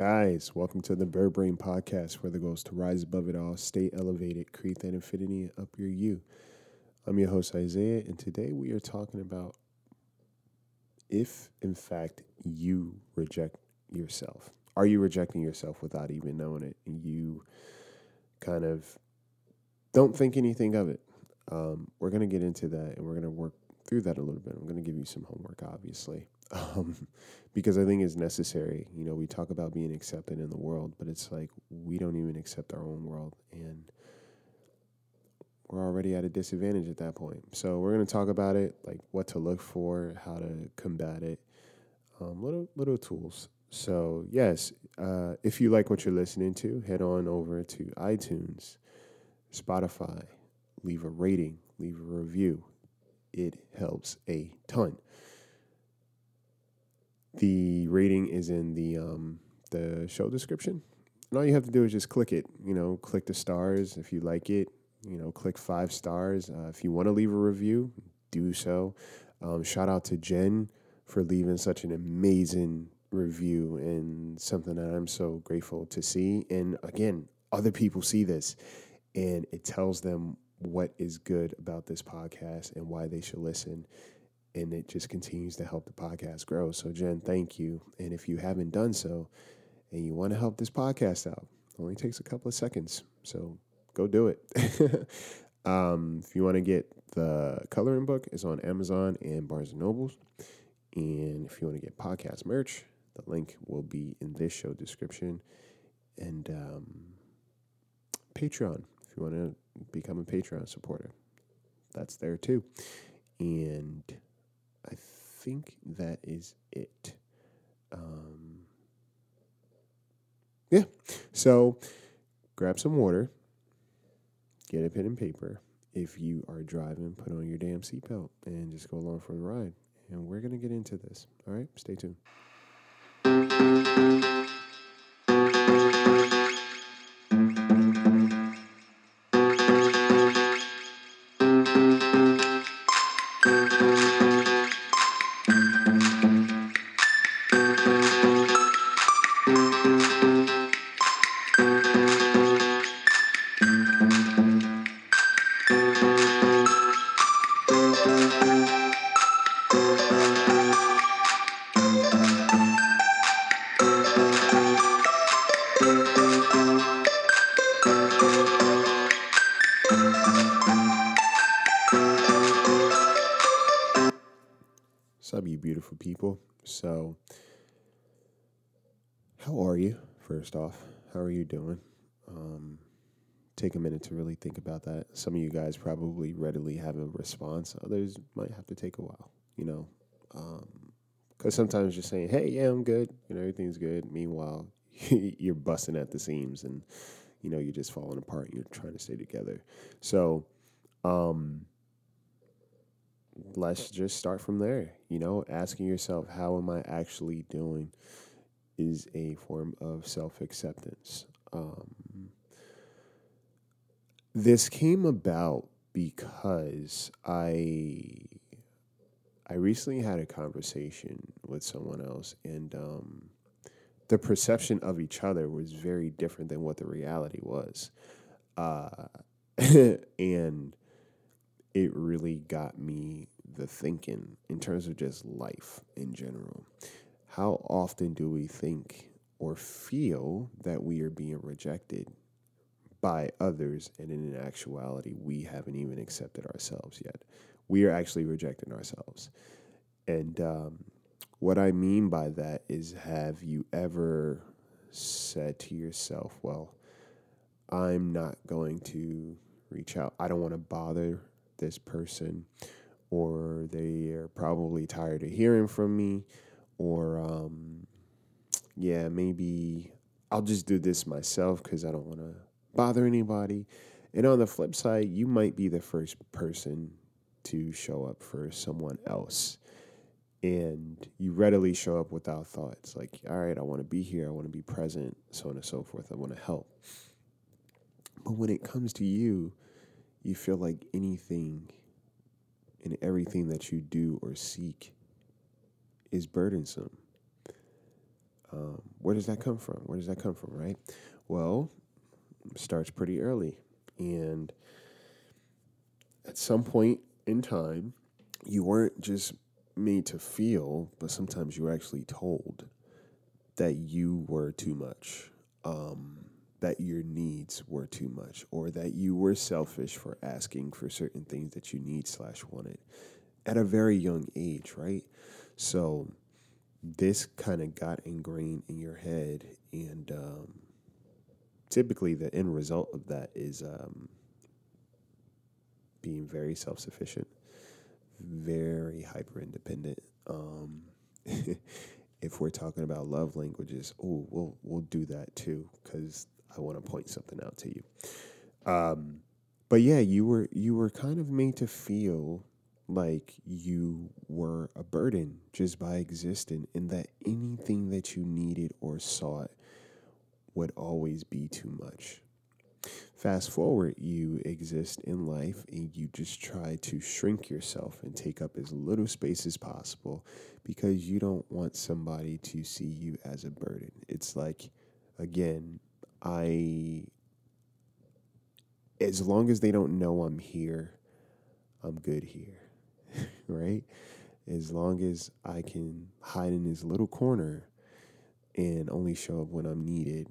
Guys, welcome to the Bird Brain Podcast, where the goal is to rise above it all, stay elevated, create that infinity, up your you. I'm your host, Isaiah, and today we are talking about if, in fact, you reject yourself. Are you rejecting yourself without even knowing it? And you kind of don't think anything of it. Um, we're going to get into that and we're going to work through that a little bit. I'm going to give you some homework, obviously, um, because I think it's necessary. You know, we talk about being accepted in the world, but it's like we don't even accept our own world. And we're already at a disadvantage at that point. So we're going to talk about it, like what to look for, how to combat it, um, little little tools. So yes, uh, if you like what you're listening to, head on over to iTunes, Spotify, leave a rating, leave a review. It helps a ton. The rating is in the um, the show description, and all you have to do is just click it. You know, click the stars if you like it. You know, click five stars. Uh, if you want to leave a review, do so. Um, shout out to Jen for leaving such an amazing review and something that I'm so grateful to see. And again, other people see this and it tells them what is good about this podcast and why they should listen. And it just continues to help the podcast grow. So, Jen, thank you. And if you haven't done so and you want to help this podcast out, it only takes a couple of seconds. So, go do it. um, if you want to get the coloring book, it's on Amazon and Barnes and Nobles. And if you want to get podcast merch, the link will be in this show description. And um, Patreon, if you want to become a Patreon supporter, that's there too. And I think that is it. Um, yeah. So grab some water, get a pen and paper. If you are driving, put on your damn seatbelt and just go along for the ride. And we're going to get into this. All right. Stay tuned. People? So, how are you? First off, how are you doing? Um, take a minute to really think about that. Some of you guys probably readily have a response. Others might have to take a while. You know, because um, sometimes you're saying, "Hey, yeah, I'm good," you know, everything's good. Meanwhile, you're busting at the seams, and you know, you're just falling apart. You're trying to stay together. So, um, let's just start from there. You know, asking yourself, how am I actually doing is a form of self acceptance. Um, this came about because I I recently had a conversation with someone else, and um, the perception of each other was very different than what the reality was, uh, and it really got me the thinking in terms of just life in general. How often do we think or feel that we are being rejected by others, and in actuality, we haven't even accepted ourselves yet? We are actually rejecting ourselves. And um, what I mean by that is have you ever said to yourself, well, I'm not going to reach out. I don't want to bother this person, or they are probably tired of hearing from me, or um, yeah, maybe I'll just do this myself because I don't want to bother anybody. And on the flip side, you might be the first person to show up for someone else. And you readily show up without thoughts like, all right, I want to be here, I want to be present, so on and so forth, I want to help. But when it comes to you, you feel like anything and everything that you do or seek is burdensome. Um, where does that come from? Where does that come from, right? Well, starts pretty early. And at some point in time, you weren't just made to feel, but sometimes you were actually told that you were too much, um, that your needs were too much, or that you were selfish for asking for certain things that you need slash wanted at a very young age, right? So this kind of got ingrained in your head, and um, typically the end result of that is um, being very self sufficient, very hyper independent. Um, if we're talking about love languages, oh, we'll we'll do that too because I want to point something out to you. Um, but yeah, you were you were kind of made to feel like you were a burden just by existing, and that anything that you needed or sought would always be too much. Fast forward, you exist in life and you just try to shrink yourself and take up as little space as possible because you don't want somebody to see you as a burden. It's like, again, I, as long as they don't know I'm here, I'm good here, right? As long as I can hide in this little corner and only show up when I'm needed,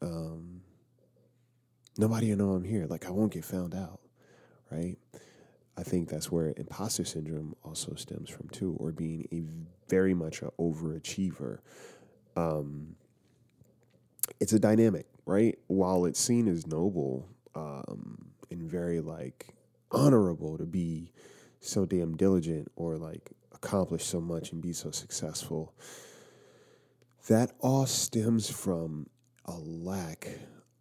um, nobody will know I'm here. Like I won't get found out, right? I think that's where imposter syndrome also stems from too, or being a very much an overachiever. Um, it's a dynamic, right? While it's seen as noble um, and very like honorable to be so damn diligent or like accomplish so much and be so successful, that all stems from a lack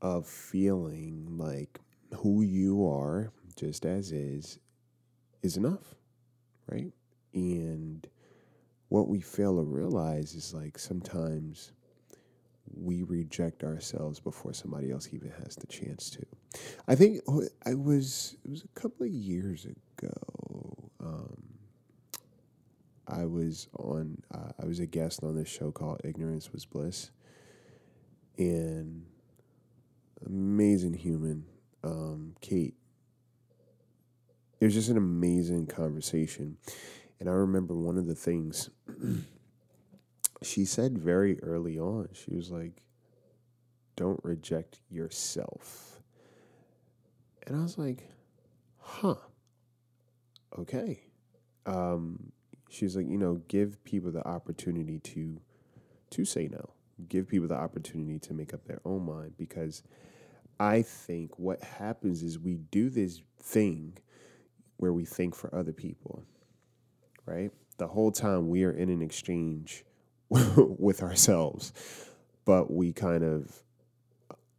of feeling like who you are, just as is, is enough, right? And what we fail to realize is like sometimes we reject ourselves before somebody else even has the chance to. I think I was it was a couple of years ago. Um, I was on uh, I was a guest on this show called Ignorance Was Bliss, and amazing human, um, Kate. It was just an amazing conversation. And I remember one of the things she said very early on, she was like, don't reject yourself. And I was like, huh, okay. Um, she's like, you know, give people the opportunity to to say no. Give people the opportunity to make up their own mind because I think what happens is we do this thing where we think for other people, right? The whole time we are in an exchange with ourselves, but we kind of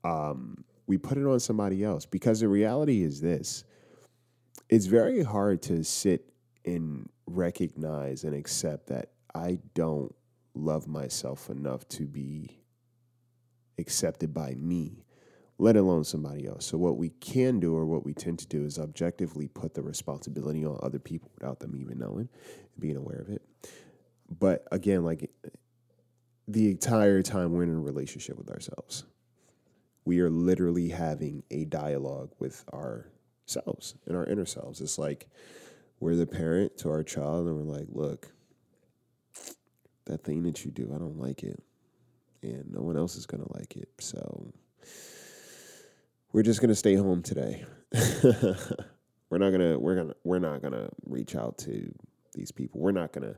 um, we put it on somebody else because the reality is this: it's very hard to sit and recognize and accept that I don't love myself enough to be accepted by me let alone somebody else. So, what we can do, or what we tend to do, is objectively put the responsibility on other people without them even knowing, being aware of it. But again, like the entire time we're in a relationship with ourselves, we are literally having a dialogue with ourselves and our inner selves. It's like we're the parent to our child, and we're like, look, that thing that you do, I don't like it. And no one else is going to like it. So, we're just gonna stay home today. we're not gonna we're gonna we're not gonna reach out to these people. We're not gonna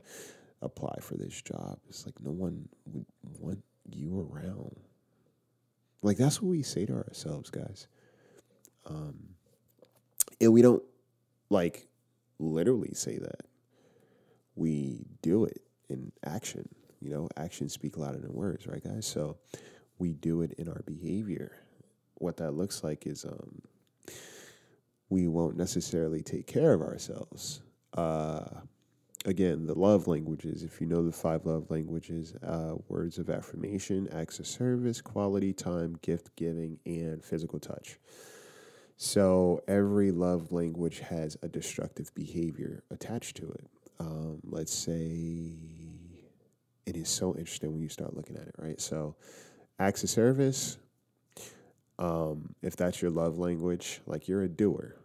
apply for this job. It's like no one would want you around. Like that's what we say to ourselves, guys. Um, and we don't like literally say that. We do it in action. You know, actions speak louder than words, right, guys? So we do it in our behavior what that looks like is um, we won't necessarily take care of ourselves. Uh, again, the love languages, if you know the five love languages uh, words of affirmation, acts of service, quality time, gift giving, and physical touch. So every love language has a destructive behavior attached to it. Um, let's say it is so interesting when you start looking at it, right? So, acts of service, um, if that's your love language, like you're a doer.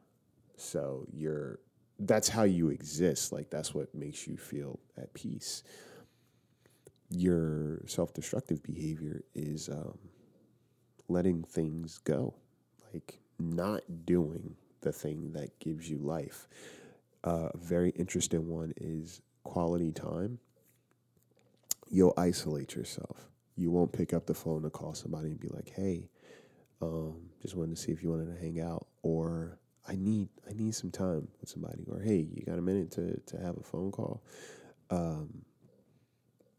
So you're that's how you exist. Like that's what makes you feel at peace. Your self-destructive behavior is um, letting things go, like not doing the thing that gives you life. Uh, a very interesting one is quality time. You'll isolate yourself. You won't pick up the phone to call somebody and be like, "Hey, um, just wanted to see if you wanted to hang out," or I need I need some time with somebody, or hey, you got a minute to to have a phone call. Um,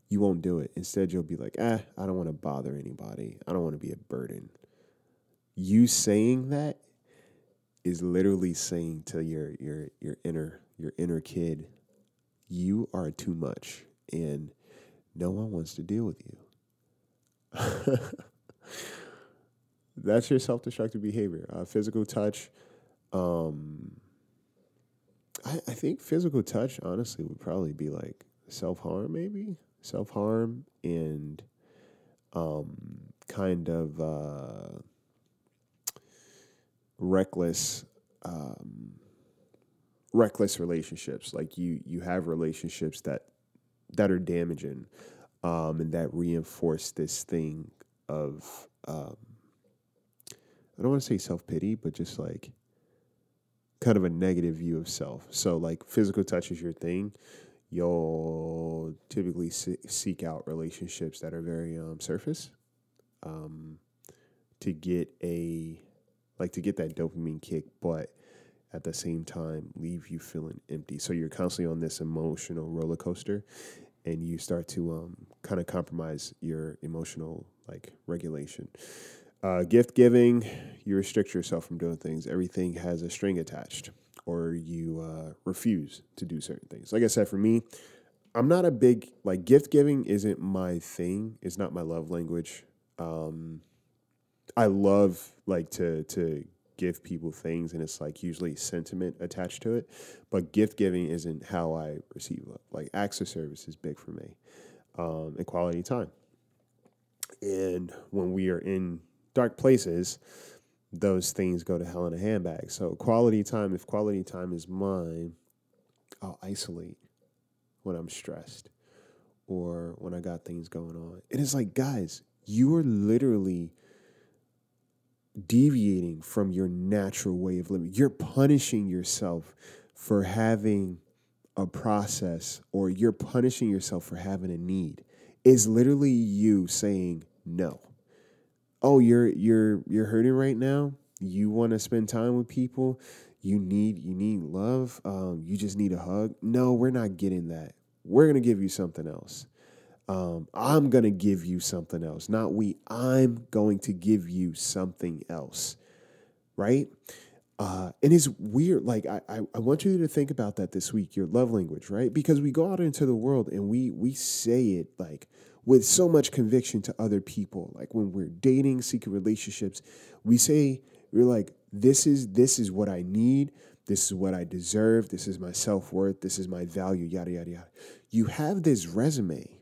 you won't do it. Instead, you'll be like, ah, I don't want to bother anybody. I don't want to be a burden. You saying that is literally saying to your your your inner your inner kid, you are too much, and no one wants to deal with you. That's your self destructive behavior. Uh, physical touch um, I, I think physical touch, honestly, would probably be like self harm, maybe self harm and um, kind of uh, reckless, um, reckless relationships. Like you, you have relationships that that are damaging, um, and that reinforce this thing of um, I don't want to say self pity, but just like kind of a negative view of self. So, like physical touch is your thing. You'll typically seek out relationships that are very um, surface um, to get a like to get that dopamine kick, but at the same time leave you feeling empty. So you're constantly on this emotional roller coaster, and you start to um, kind of compromise your emotional like regulation. Uh, gift giving, you restrict yourself from doing things. Everything has a string attached, or you uh, refuse to do certain things. Like I said, for me, I'm not a big like gift giving isn't my thing. It's not my love language. Um, I love like to to give people things, and it's like usually sentiment attached to it. But gift giving isn't how I receive love. Like acts of service is big for me, um, and quality time. And when we are in dark places, those things go to hell in a handbag. So quality time, if quality time is mine, I'll isolate when I'm stressed or when I got things going on. And it's like, guys, you are literally deviating from your natural way of living. You're punishing yourself for having a process or you're punishing yourself for having a need. Is literally you saying no oh you're you're you're hurting right now. You want to spend time with people. You need you need love. Um, you just need a hug. No we're not getting that. We're to give you something else. Um, i'm to give you something else not we. I'm going to give you something else right? Uh, and it's weird like I, I, I want you to think about that this week your love language right? Because we go out into the world and we we say it like with so much conviction to other people. Like when we're dating, seeking relationships, we say, we're like, this is this is what I need. This is what I deserve. This is my self worth. This is my value, yada, yada, yada. You have this resume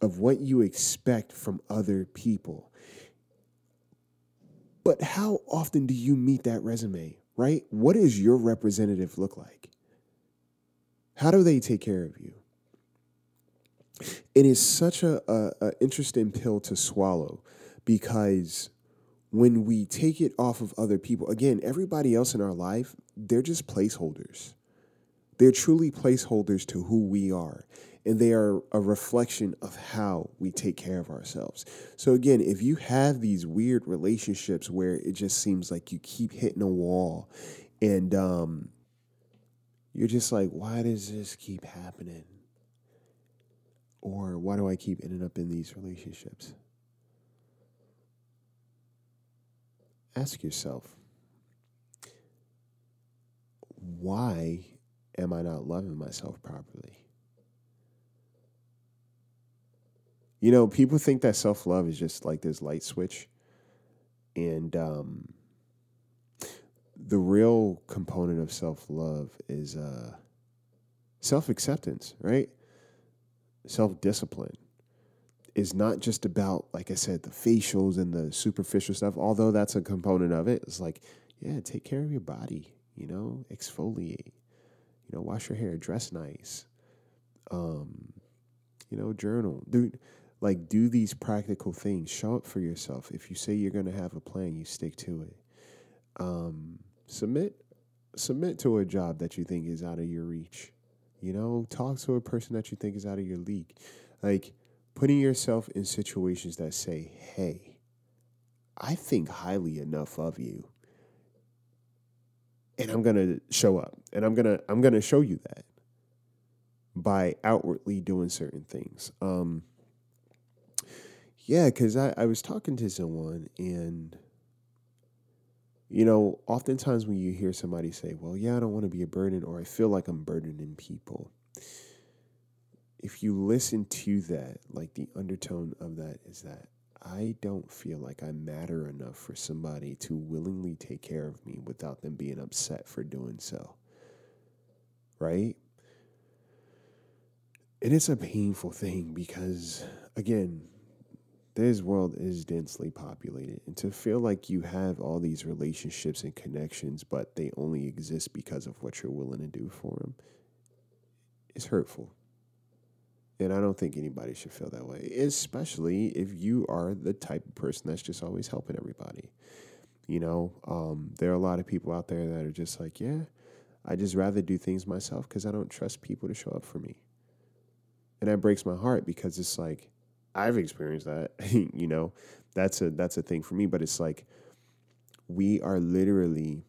of what you expect from other people. But how often do you meet that resume, right? What does your representative look like? How do they take care of you? It is such a, a, a interesting pill to swallow because when we take it off of other people, again, everybody else in our life, they're just placeholders. They're truly placeholders to who we are. And they are a reflection of how we take care of ourselves. So, again, if you have these weird relationships where it just seems like you keep hitting a wall and um, you're just like, why does this keep happening? Or why do I keep ending up in these relationships? Ask yourself, why am I not loving myself properly? You know, people think that self love is just like this light switch. And um, the real component of self love is uh, self acceptance, right? Self discipline. is not just about, like I said, the facials and the superficial stuff, although that's a component of it. It's like, yeah, take care of your body, you know, exfoliate, you know, wash your hair, dress nice, um, you know, journal. Do like do these practical things. Show up for yourself. If you say you're gonna have a plan, you stick to it. Um, submit submit to a job that you think is out of your reach. You know, talk to a person that you think is out of your league. Like putting yourself in situations that say, hey, I think highly enough of you. And I'm gonna show up. And I'm gonna I'm gonna show you that by outwardly doing certain things. Um yeah, because I, I was talking to someone and you know, oftentimes when you hear somebody say, Well, yeah, I don't want to be a burden, or I feel like I'm burdening people, if you listen to that, like the undertone of that is that I don't feel like I matter enough for somebody to willingly take care of me without them being upset for doing so. Right? And it's a painful thing because, again, this world is densely populated. And to feel like you have all these relationships and connections, but they only exist because of what you're willing to do for them, is hurtful. And I don't think anybody should feel that way, especially if you are the type of person that's just always helping everybody. You know, um, there are a lot of people out there that are just like, yeah, I just rather do things myself because I don't trust people to show up for me. And that breaks my heart because it's like, I've experienced that, you know, that's a, that's a thing for me, but it's like, we are literally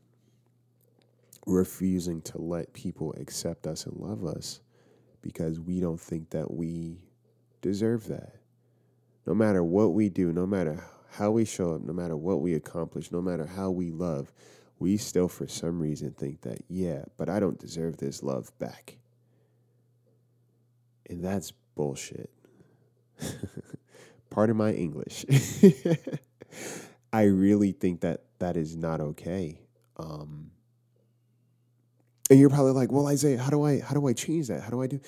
refusing to let people accept us and love us because we don't think that we deserve that. No matter what we do, no matter how we show up, no matter what we accomplish, no matter how we love, we still for some reason think that, yeah, but I don't deserve this love back. And that's bullshit. Pardon my English. I really think that that is not okay. Um, and you're probably like, well, Isaiah, how do I how do I change that? How do I do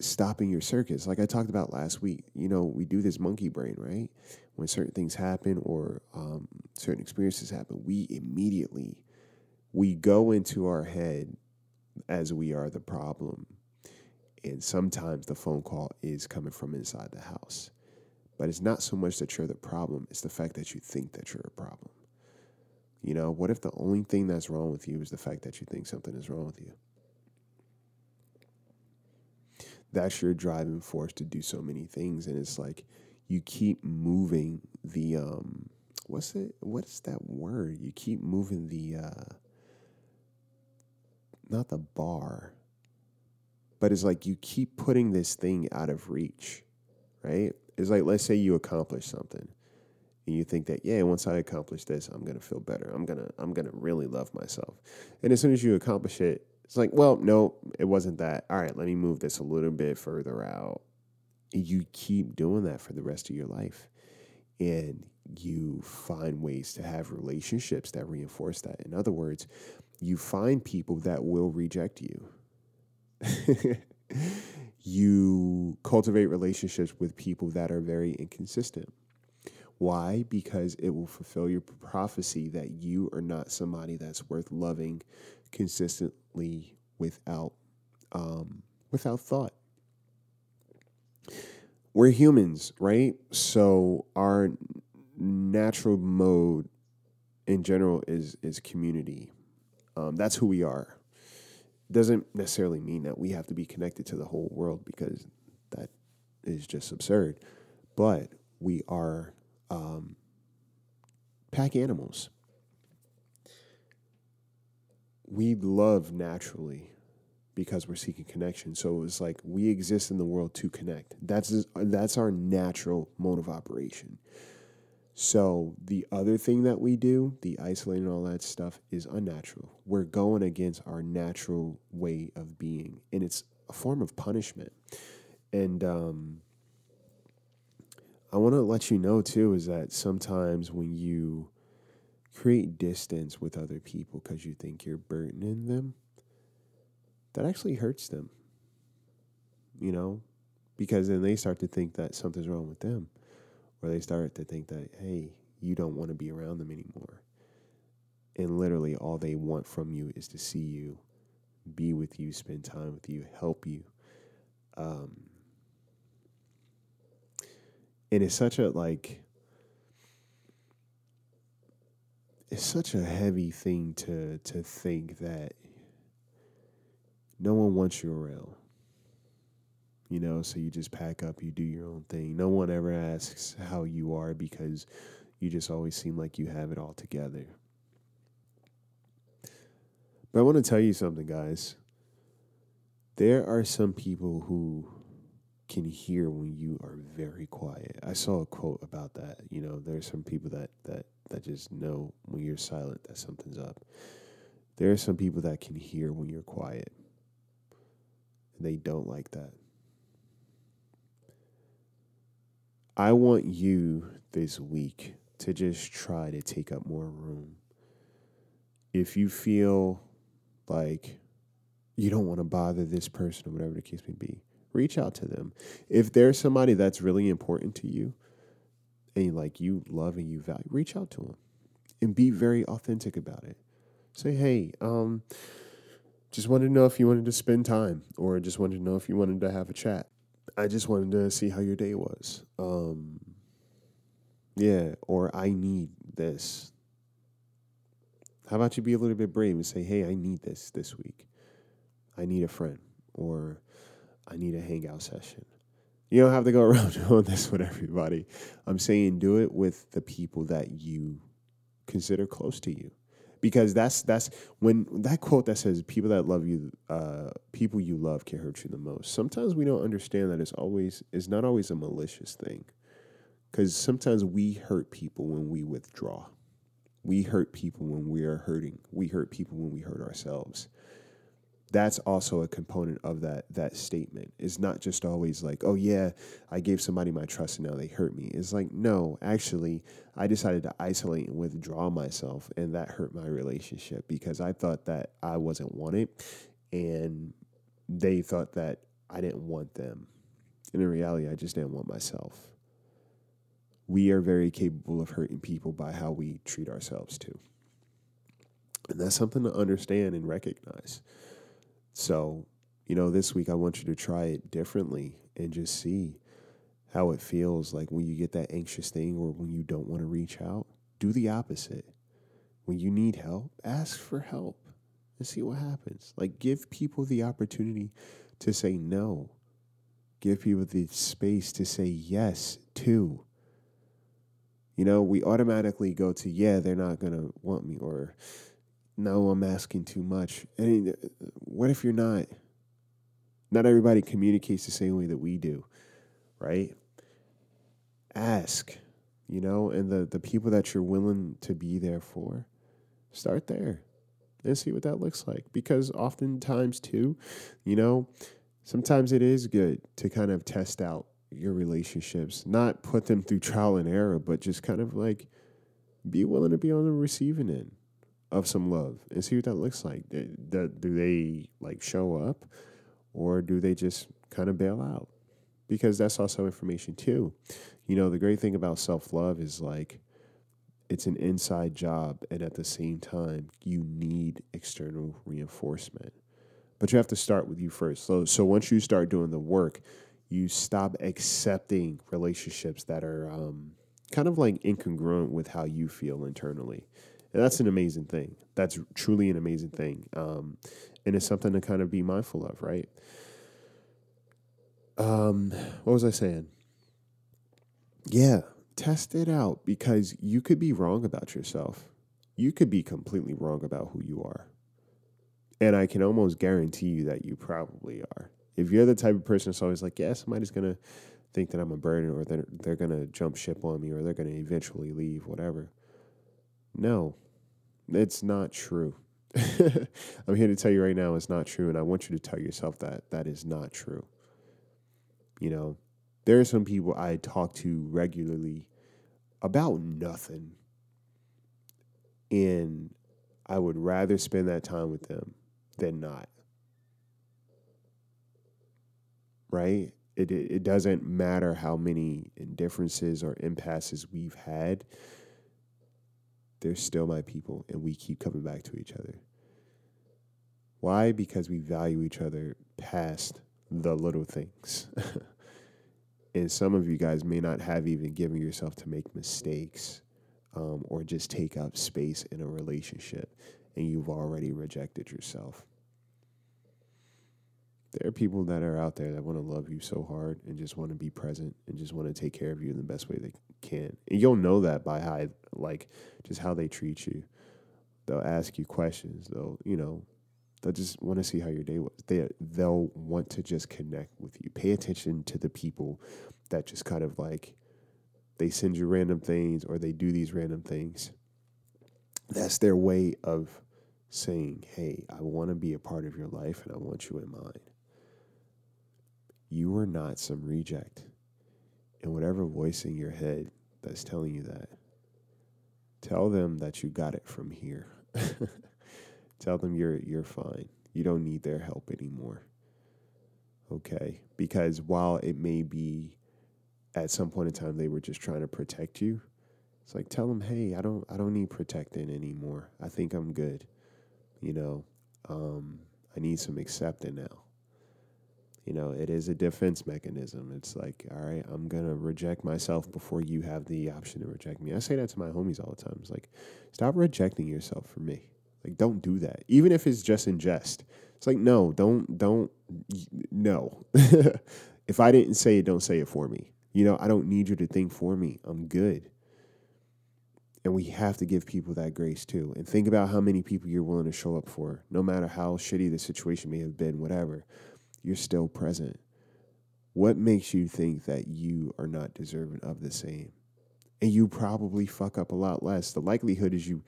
stopping your circus, Like I talked about last week, you know, we do this monkey brain, right? When certain things happen or um, certain experiences happen, we immediately we go into our head as we are the problem. And sometimes the phone call is coming from inside the house. But it's not so much that you're the problem, it's the fact that you think that you're a problem. You know, what if the only thing that's wrong with you is the fact that you think something is wrong with you? That's your driving force to do so many things. And it's like you keep moving the um what's it what's that word? You keep moving the uh not the bar, but it's like you keep putting this thing out of reach, right? It's like let's say you accomplish something and you think that yeah once i accomplish this i'm going to feel better. I'm going to i'm going to really love myself. And as soon as you accomplish it it's like well no it wasn't that. All right let me move this a little bit further out. And you keep doing that for the rest of your life. And you find ways to have relationships that reinforce that. In other words you find people that will reject you you cultivate relationships with people that are very inconsistent why? Because it will fulfill your prophecy that you are not somebody that's worth loving consistently without um, without thought. We're humans, right? So our natural mode in general is is community. Um, that's who we are. Doesn't necessarily mean that we have to be connected to the whole world because that is just absurd. But we are um, pack animals. We love naturally because we're seeking connection. So it's like we exist in the world to connect. That's that's our natural mode of operation. So the other thing that we do, the isolating all that stuff, is unnatural. We're going against our natural way of being, and it's a form of punishment. And um, I want to let you know too is that sometimes when you create distance with other people because you think you're burdening them, that actually hurts them. You know, because then they start to think that something's wrong with them, or they start to think that, hey, you don't want to be around them anymore. And literally, all they want from you is to see you, be with you, spend time with you, help you. Um, and it's such a like, it's such a heavy thing to to think that no one wants you around. You know, so you just pack up, you do your own thing. No one ever asks how you are because you just always seem like you have it all together. But I want to tell you something, guys. There are some people who can hear when you are very quiet. I saw a quote about that. You know, there's some people that that that just know when you're silent that something's up. There are some people that can hear when you're quiet. And they don't like that. I want you this week to just try to take up more room. If you feel like you don't want to bother this person or whatever the case may be, reach out to them. If there's somebody that's really important to you and like you love and you value, reach out to them and be very authentic about it. Say, hey, um, just wanted to know if you wanted to spend time or just wanted to know if you wanted to have a chat. I just wanted to see how your day was. Um, yeah, or I need this. How about you be a little bit brave and say, hey, I need this this week. I need a friend or I need a hangout session. You don't have to go around doing this with everybody. I'm saying do it with the people that you consider close to you. Because that's that's when that quote that says people that love you, uh, people you love can hurt you the most. Sometimes we don't understand that it's always it's not always a malicious thing. Because sometimes we hurt people when we withdraw. We hurt people when we are hurting. We hurt people when we hurt ourselves. That's also a component of that that statement. It's not just always like, oh yeah, I gave somebody my trust and now they hurt me. It's like, no, actually, I decided to isolate and withdraw myself, and that hurt my relationship because I thought that I wasn't wanted, and they thought that I didn't want them. And in reality, I just didn't want myself we are very capable of hurting people by how we treat ourselves too. And that's something to understand and recognize. So, you know, this week I want you to try it differently and just see how it feels like when you get that anxious thing or when you don't want to reach out. Do the opposite. When you need help, ask for help and see what happens. Like, give people the opportunity to say no, give people the space to say yes to you know, we automatically go to, yeah, they're not going to want me, or no, I'm asking too much. And what if you're not? Not everybody communicates the same way that we do, right? Ask, you know, and the, the people that you're willing to be there for, start there and see what that looks like. Because oftentimes, too, you know, sometimes it is good to kind of test out your relationships, not put them through trial and error, but just kind of like be willing to be on the receiving end of some love and see what that looks like. Do they like show up or do they just kind of bail out? Because that's also information too. You know, the great thing about self love is like it's an inside job, and at the same time, you need external reinforcement. But you have to start with you first. So, so once you start doing the work, you stop accepting relationships that are um, kind of like incongruent with how you feel internally. That's an amazing thing. That's truly an amazing thing. Um, and it's something to kind of be mindful of, right? Um, what was I saying? Yeah, test it out because you could be wrong about yourself. You could be completely wrong about who you are. And I can almost guarantee you that you probably are. If you're the type of person that's always like, yeah, somebody's gonna think that I'm a burden, or they're they're gonna jump ship on me, or they're gonna eventually leave, whatever. No, it's not true. I'm here to tell you right now, it's not true, and I want you to tell yourself that that is not true. You know, there are some people I talk to regularly about nothing, and I would rather spend that time with them than not. right? It, it doesn't matter how many indifferences or impasses we've had, they're still my people, and we keep coming back to each other. Why? Because we value each other past the little things. and some of you guys may not have even given yourself to make mistakes um, or just take up space in a relationship, and you've already rejected yourself. There are people that are out there that want to love you so hard and just want to be present and just want to take care of you in the best way they can. And you'll know that by how, like, just how they treat you. They'll ask you questions. They'll, you know, they'll just want to see how your day was. They they'll want to just connect with you. Pay attention to the people that just kind of like they send you random things or they do these random things. That's their way of saying, "Hey, I want to be a part of your life and I want you in mine." You are not some reject. And whatever voice in your head that's telling you that, tell them that you got it from here. tell them you're you're fine. You don't need their help anymore. Okay? Because while it may be at some point in time they were just trying to protect you, it's like tell them, "Hey, I don't I don't need protecting anymore. I think I'm good." You know, um, I need some accepting now you know, it is a defense mechanism. It's like, all right, I'm going to reject myself before you have the option to reject me. I say that to my homies all the time. It's like, stop rejecting yourself for me. Like, don't do that. Even if it's just in jest. It's like, no, don't, don't, no. if I didn't say it, don't say it for me. You know, I don't need you to think for me. I'm good. And we have to give people that grace too. And think about how many people you're willing to show up for, no matter how shitty the situation may have been, whatever you're still present. What makes you think that you are not deserving of the same? And you probably fuck up a lot less. The likelihood is you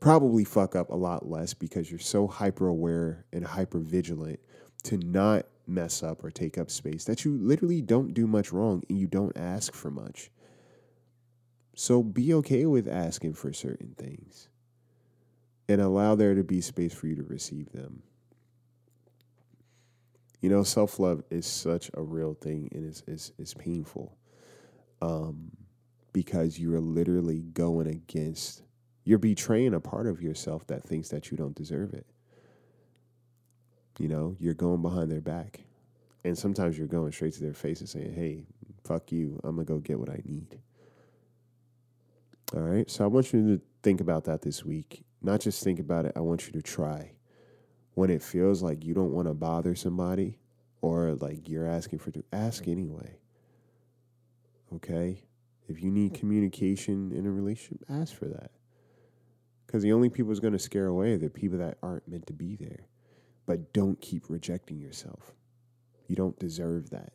probably fuck up a lot less because you're so hyper aware and hyper vigilant to not mess up or take up space that you literally don't do much wrong and you don't ask for much. So be okay with asking for certain things and allow there to be space for you to receive them. You know, self love is such a real thing and it's, it's, it's painful um, because you're literally going against, you're betraying a part of yourself that thinks that you don't deserve it. You know, you're going behind their back. And sometimes you're going straight to their face and saying, hey, fuck you. I'm going to go get what I need. All right. So I want you to think about that this week. Not just think about it, I want you to try when it feels like you don't want to bother somebody or like you're asking for to ask anyway. Okay? If you need communication in a relationship, ask for that. Because the only people is going to scare away are the people that aren't meant to be there. But don't keep rejecting yourself. You don't deserve that.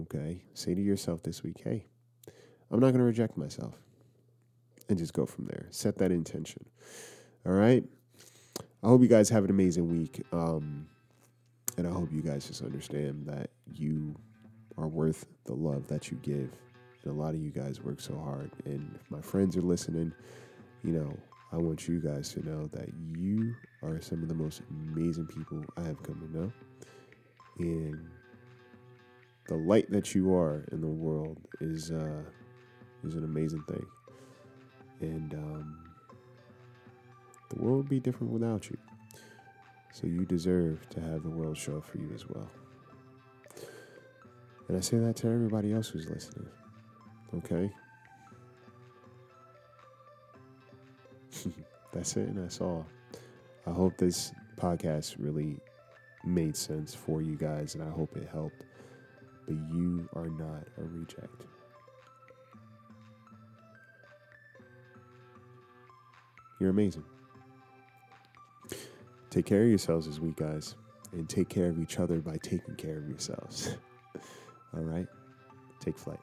Okay? Say to yourself this week, hey, I'm not going to reject myself. And just go from there. Set that intention. All right? I hope you guys have an amazing week. Um, and I hope you guys just understand that you are worth the love that you give. And a lot of you guys work so hard. And if my friends are listening, you know, I want you guys to know that you are some of the most amazing people I have come to know. And the light that you are in the world is uh, is an amazing thing. And um, the world would be different without you. So you deserve to have the world show for you as well. And I say that to everybody else who's listening. Okay? that's it and that's all. I hope this podcast really made sense for you guys and I hope it helped. But you are not a reject. You're amazing. Take care of yourselves this week, guys, and take care of each other by taking care of yourselves. All right? Take flight.